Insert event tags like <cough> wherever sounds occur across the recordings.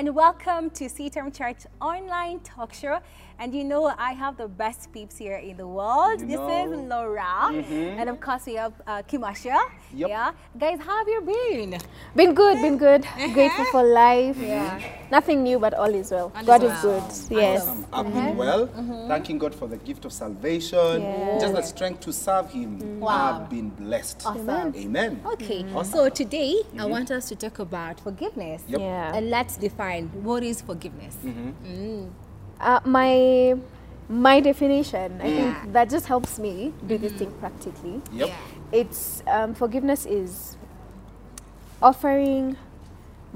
and welcome to CITAM Church online talk show. And you know, I have the best peeps here in the world. You this know. is Laura, mm-hmm. and of course, we have uh, Kimasha. Yep. Yeah, guys, how have you been? Been good, been good. <laughs> Grateful for life. Yeah. Nothing new, but all is well. All is God well. is good. Yes. Awesome. I've been mm-hmm. well. Mm-hmm. Thanking God for the gift of salvation. Yeah. Just the strength to serve Him. Wow. I've been blessed. Awesome. Amen. Okay, Awesome. so today I want us to talk about forgiveness. Yep. Yeah. And let's define what is forgiveness. Mm. Uh, my my definition, I Yeah. think that just helps me do this thing practically. Yep. It's um, forgiveness is offering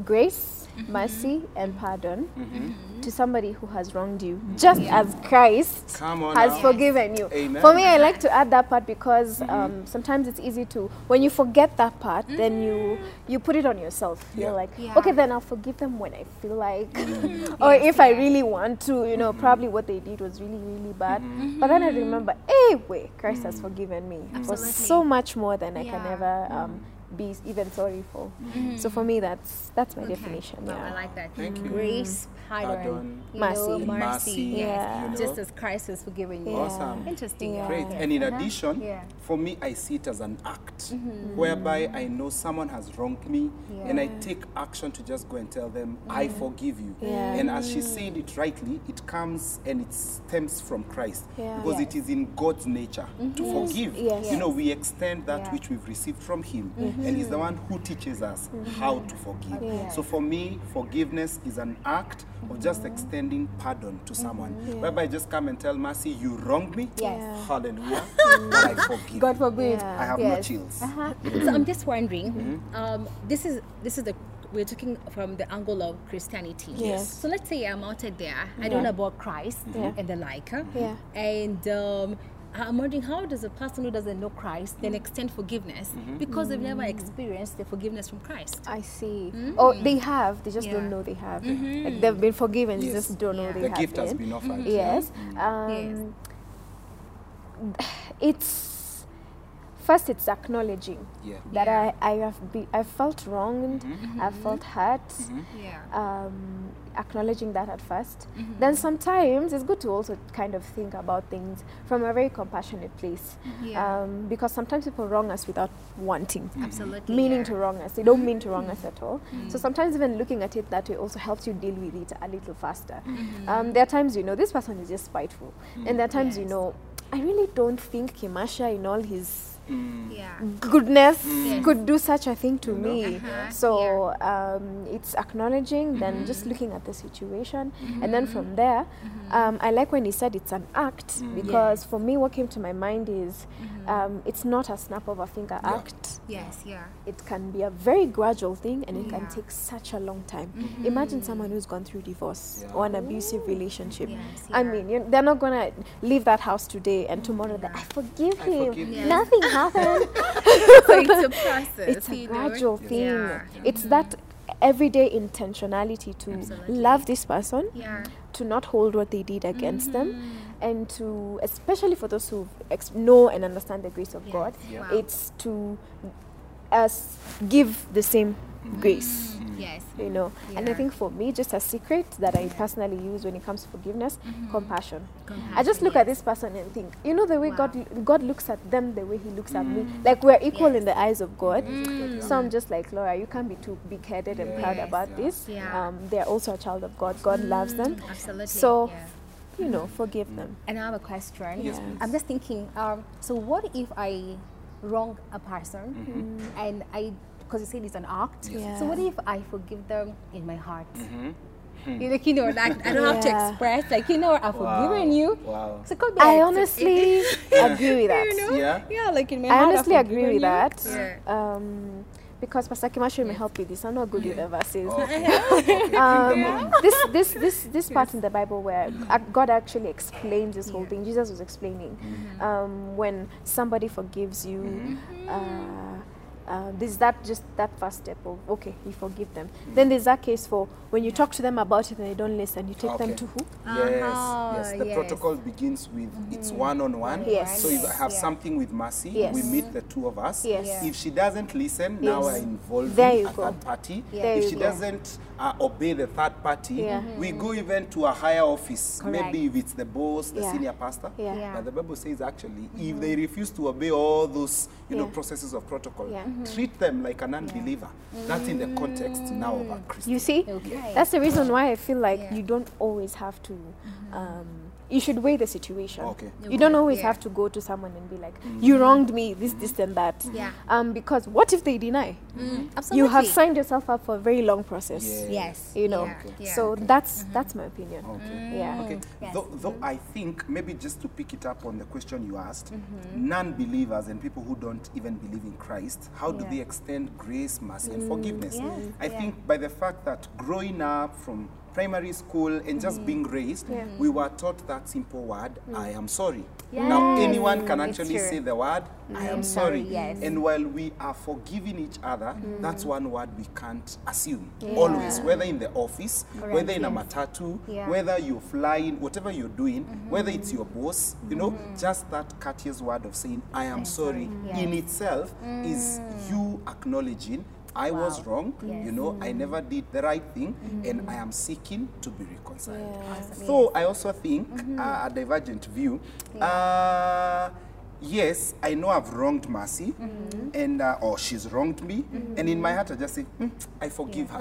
grace, Mm-hmm. mercy, and mm-hmm. pardon mm-hmm. to somebody who has wronged you, just as Christ has now. forgiven you. Amen. For me, I like to add that part because um, sometimes it's easy to when you forget that part, then you you put it on yourself. Yeah. You're like, Yeah. okay, then I'll forgive them when I feel like, <laughs> or if I really want to. You know, probably what they did was really really bad. But then I remember, hey, wait, Christ has forgiven me for so much more than I can ever. Um, be even sorry for. Mm-hmm. So for me, that's that's my Okay. definition. Oh, I like that. Thank you. Grace, mm-hmm. pardon, Pardon. you Mercy. know, mercy, Mercy, yes. Yeah. you know. just as Christ has forgiven you. Awesome. Interesting. Yeah. Great. And in Uh-huh. addition, Yeah. for me, I see it as an act mm-hmm. whereby I know someone has wronged me and I take action to just go and tell them, I forgive you. Yeah. And as she said it rightly, it comes and it stems from Christ Yeah. because Yes. it is in God's nature to forgive. Yes. You know, we extend that Yeah. which we've received from Him, and He's the one who teaches us how to forgive. Yeah. So for me, forgiveness is an act of just extending pardon to someone, whereby I just come and tell Mercy, you wronged me. Yes. Hallelujah. <laughs> I forgive. God forbid. Yeah. I have no Yes. chills. So I'm just wondering, Mm-hmm. um, this is this is the we're talking from the angle of Christianity. Yes. So let's say I'm out there, I don't know about Christ Yeah. and the like, uh, Yeah. and um, I'm wondering how does a person who doesn't know Christ then extend forgiveness Mm-hmm. because they've mm. never experienced the forgiveness from Christ. I see. Mm. Oh, they have. They just Yeah. don't know they have. Mm-hmm. Like they've been forgiven. They just don't know Yeah. they The have. gift has been offered. Mm-hmm. Yes. Mm-hmm. Um, <sighs> It's first. It's acknowledging Yeah. that Yeah. I, I have be, I felt wronged. Mm-hmm. Mm-hmm. I felt mm-hmm. hurt. Yeah. Um, acknowledging that at 1st Then sometimes it's good to also kind of think about things from a very compassionate place. Um, yeah. Um, because sometimes people wrong us without wanting Absolutely. meaning yeah. to wrong us. They don't mean to wrong us at all. So sometimes even looking at it that way also helps you deal with it a little faster. Um, there are times you know this person is just spiteful, and there are times you know I really don't think Kimasha in all his Yeah. goodness Yes. could do such a thing to me. Uh-huh. So um, it's acknowledging, then just looking at the situation, and then from there, um, I like when he said it's an act because for me, what came to my mind is um, it's not a snap of a finger Yeah. act. Yes. Yeah. It can be a very gradual thing, and it can take such a long time. Imagine someone who's gone through divorce Yeah. or an abusive relationship. Yes, I mean, you, they're not gonna leave that house today and tomorrow. That I forgive I him. forgive you. Nothing happened. <laughs> so it's a <laughs> process. it's a you know? gradual thing. Yeah. It's that everyday intentionality to Absolutely. love this person, Yeah. to not hold what they did against them, Mm-hmm. and to, especially for those who ex- know and understand the grace of Yes. God, Yeah. Wow. it's to us give the same grace. Yes. You know, and I think for me, just a secret that I personally use when it comes to forgiveness, Mm-hmm. compassion. I just look at this person and think, you know, the way Wow. God God looks at them, the way He looks at me, like we're equal Yes. in the eyes of God. Mm. So I'm just like Laura, you can't be too big-headed and proud about Yeah. this. Yeah. Um, they're also a child of God. God loves them. Absolutely. So, yeah. You know, forgive them. And I have a question. Yes, please. I'm just thinking. Um, so what if I wrong a person and I, because you said it's an act. Yes. So what if I forgive them in my heart? Mm-hmm. <laughs> You know, you know, like I don't have to express, like you know, I've forgiven you. Wow. So it could be I honestly <laughs> agree with that. <laughs> you know, Yeah. yeah, like in my I heart, I've honestly agree with you. that. Yeah. Um, because Pastor Kimashu may help with this. I'm not good with the verses. Okay. um, this this this this part in the Bible where uh, God actually explains this whole thing. Jesus was explaining um, when somebody forgives you. Uh, uh, there's that just that first step of okay, you forgive them. Then there's that case for when you talk to them about it and they don't listen, you take them to who? Yes, Uh-huh, yes. The yes. protocol begins with it's one on one. Yes. So if I have Yeah. something with Mercy, Yes. we meet the two of us. Yes. Yeah. If she doesn't listen, now Yes. I involve There you a go. third party. There if she go. doesn't uh, obey the third party, Yeah. we go even to a higher office. Correct. Maybe if it's the boss, the Yeah. senior pastor. Yeah. Yeah. But the Bible says actually, if they refuse to obey all those, you know, processes of protocol, Yeah. treat them like an unbeliever. That's in the context now of a mm. Christian. You see, Okay. that's the reason why I feel like Yeah. you don't always have to. Mm-hmm. Um, you should weigh the situation. Okay. You don't always Yeah. have to go to someone and be like, "You wronged me, this, this, and that." Yeah. Um, because what if they deny? Mm, absolutely. You have signed yourself up for a very long process. Yeah. Yes. You know. Yeah. Yeah. So that's that's my opinion. Okay. Yeah. Okay. Yes. Though, though I think maybe just to pick it up on the question you asked, Mm-hmm. non-believers and people who don't even believe in Christ, how do they extend grace, mercy, and forgiveness? yes, I yeah. think by the fact that growing up from primary school and just Mm-hmm. being raised, Yeah. we were taught that simple word, I am sorry. Yes. Now anyone can actually say the word, I am am sorry. yes. And while we are forgiving each other, that's one word we can't assume. Yeah. Always, whether in the office, Correct, whether in a matatu, Yeah. whether you're flying, whatever you're doing, whether it's your boss, you know, just that courteous word of saying, I am sorry, Yes. in itself is you acknowledging. I was wrong, Yes. you know, I never did the right thing, and I am seeking to be reconciled. Yeah. So I also think uh, a divergent view. Uh, yes, I know I've wronged Mercy, and uh, or she's wronged me, and in my heart I just say, "Mm, I forgive her.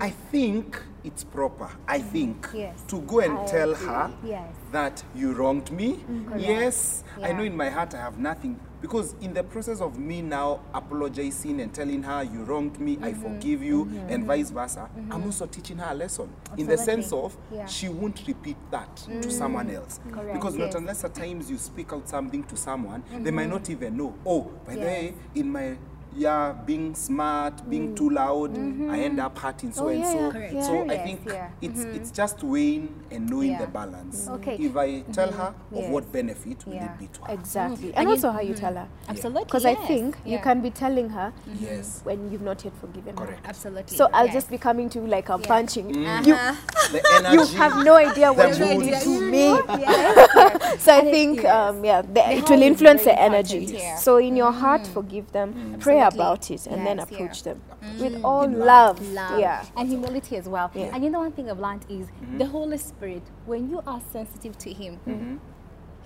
I think it's proper. I mm-hmm. think Yes. to go and I tell agree. her Yes. that you wronged me. Mm-hmm. Yes, I know in my heart I have nothing. Because in the process of me now apologizing and telling her you wronged me, I mm-hmm. forgive you, and vice versa, I'm also teaching her a lesson in the sense of Yeah. she won't repeat that to someone else. Correct. Because not unless at times you speak out something to someone, they might not even know. Oh, by the way, in my yeah, being smart, being mm. too loud, mm-hmm. I end up hurting so Oh, and yeah, so. yeah. Correct. So I think yeah. it's mm-hmm. it's just weighing and knowing Yeah. the balance. Mm-hmm. Okay. If I tell her of Yes. what benefit will Yeah. it be to her? Exactly. And And, you- also how you tell her. Absolutely. Because I yes. think you can be telling her Yes. when you've not yet forgiven her. Correct. Absolutely. So I'll yes. just be coming to you like I'm Yeah. punching. Mm. You uh-huh. <laughs> energy. you have no idea what you mood. did to me. <laughs> So I think, um, yeah, the, The it will influence the energy. So in your heart, mm. forgive them, mm. pray Absolutely. about it, and then Yes, yeah. approach them mm. with all In love. love. love Yeah. and humility as well. Yeah. And you know one thing I've learned is mm-hmm. the Holy Spirit, when you are sensitive to Him, mm-hmm.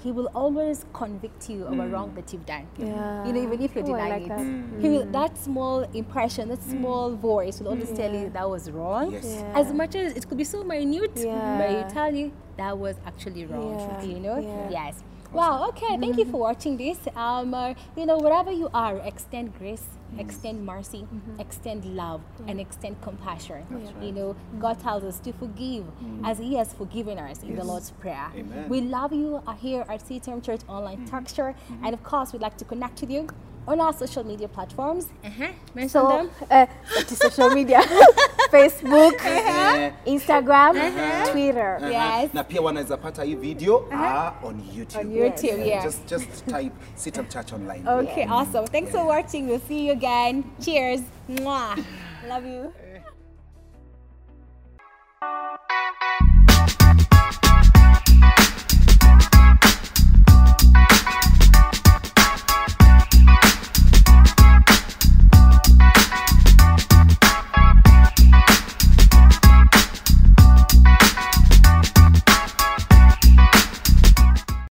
He will always convict you of a mm. wrong that you've done. Yeah. You know, even if you're Oh, denying like it. that. Mm. He will, that small impression, that small voice will always tell you that was wrong. Yes. Yeah. As much as it could be so minute, but Yeah. tell you that was actually wrong. Yeah. You know? Yeah. Yes. Wow, okay, thank you for watching this. Um, uh, you know, wherever you are, extend grace, extend mercy, extend love, and extend compassion. You know, God tells us to forgive as He has forgiven us in the Lord's Prayer. Amen. We love you uh, here at CITAM Church Online Texture, and of course, we'd like to connect with you on our social media platforms. Uh-huh. Mention So, them. uh, to social media, <laughs> <laughs> Facebook, Eh, Instagram, Twitter. aha. Yes. na pia wanaweza pata hii video ah, on youtube On YouTube, yeah. just, just type CITAM church online Okay, awesome. Thanks for watching. We'll see you again. Cheers. Mwah. Love you.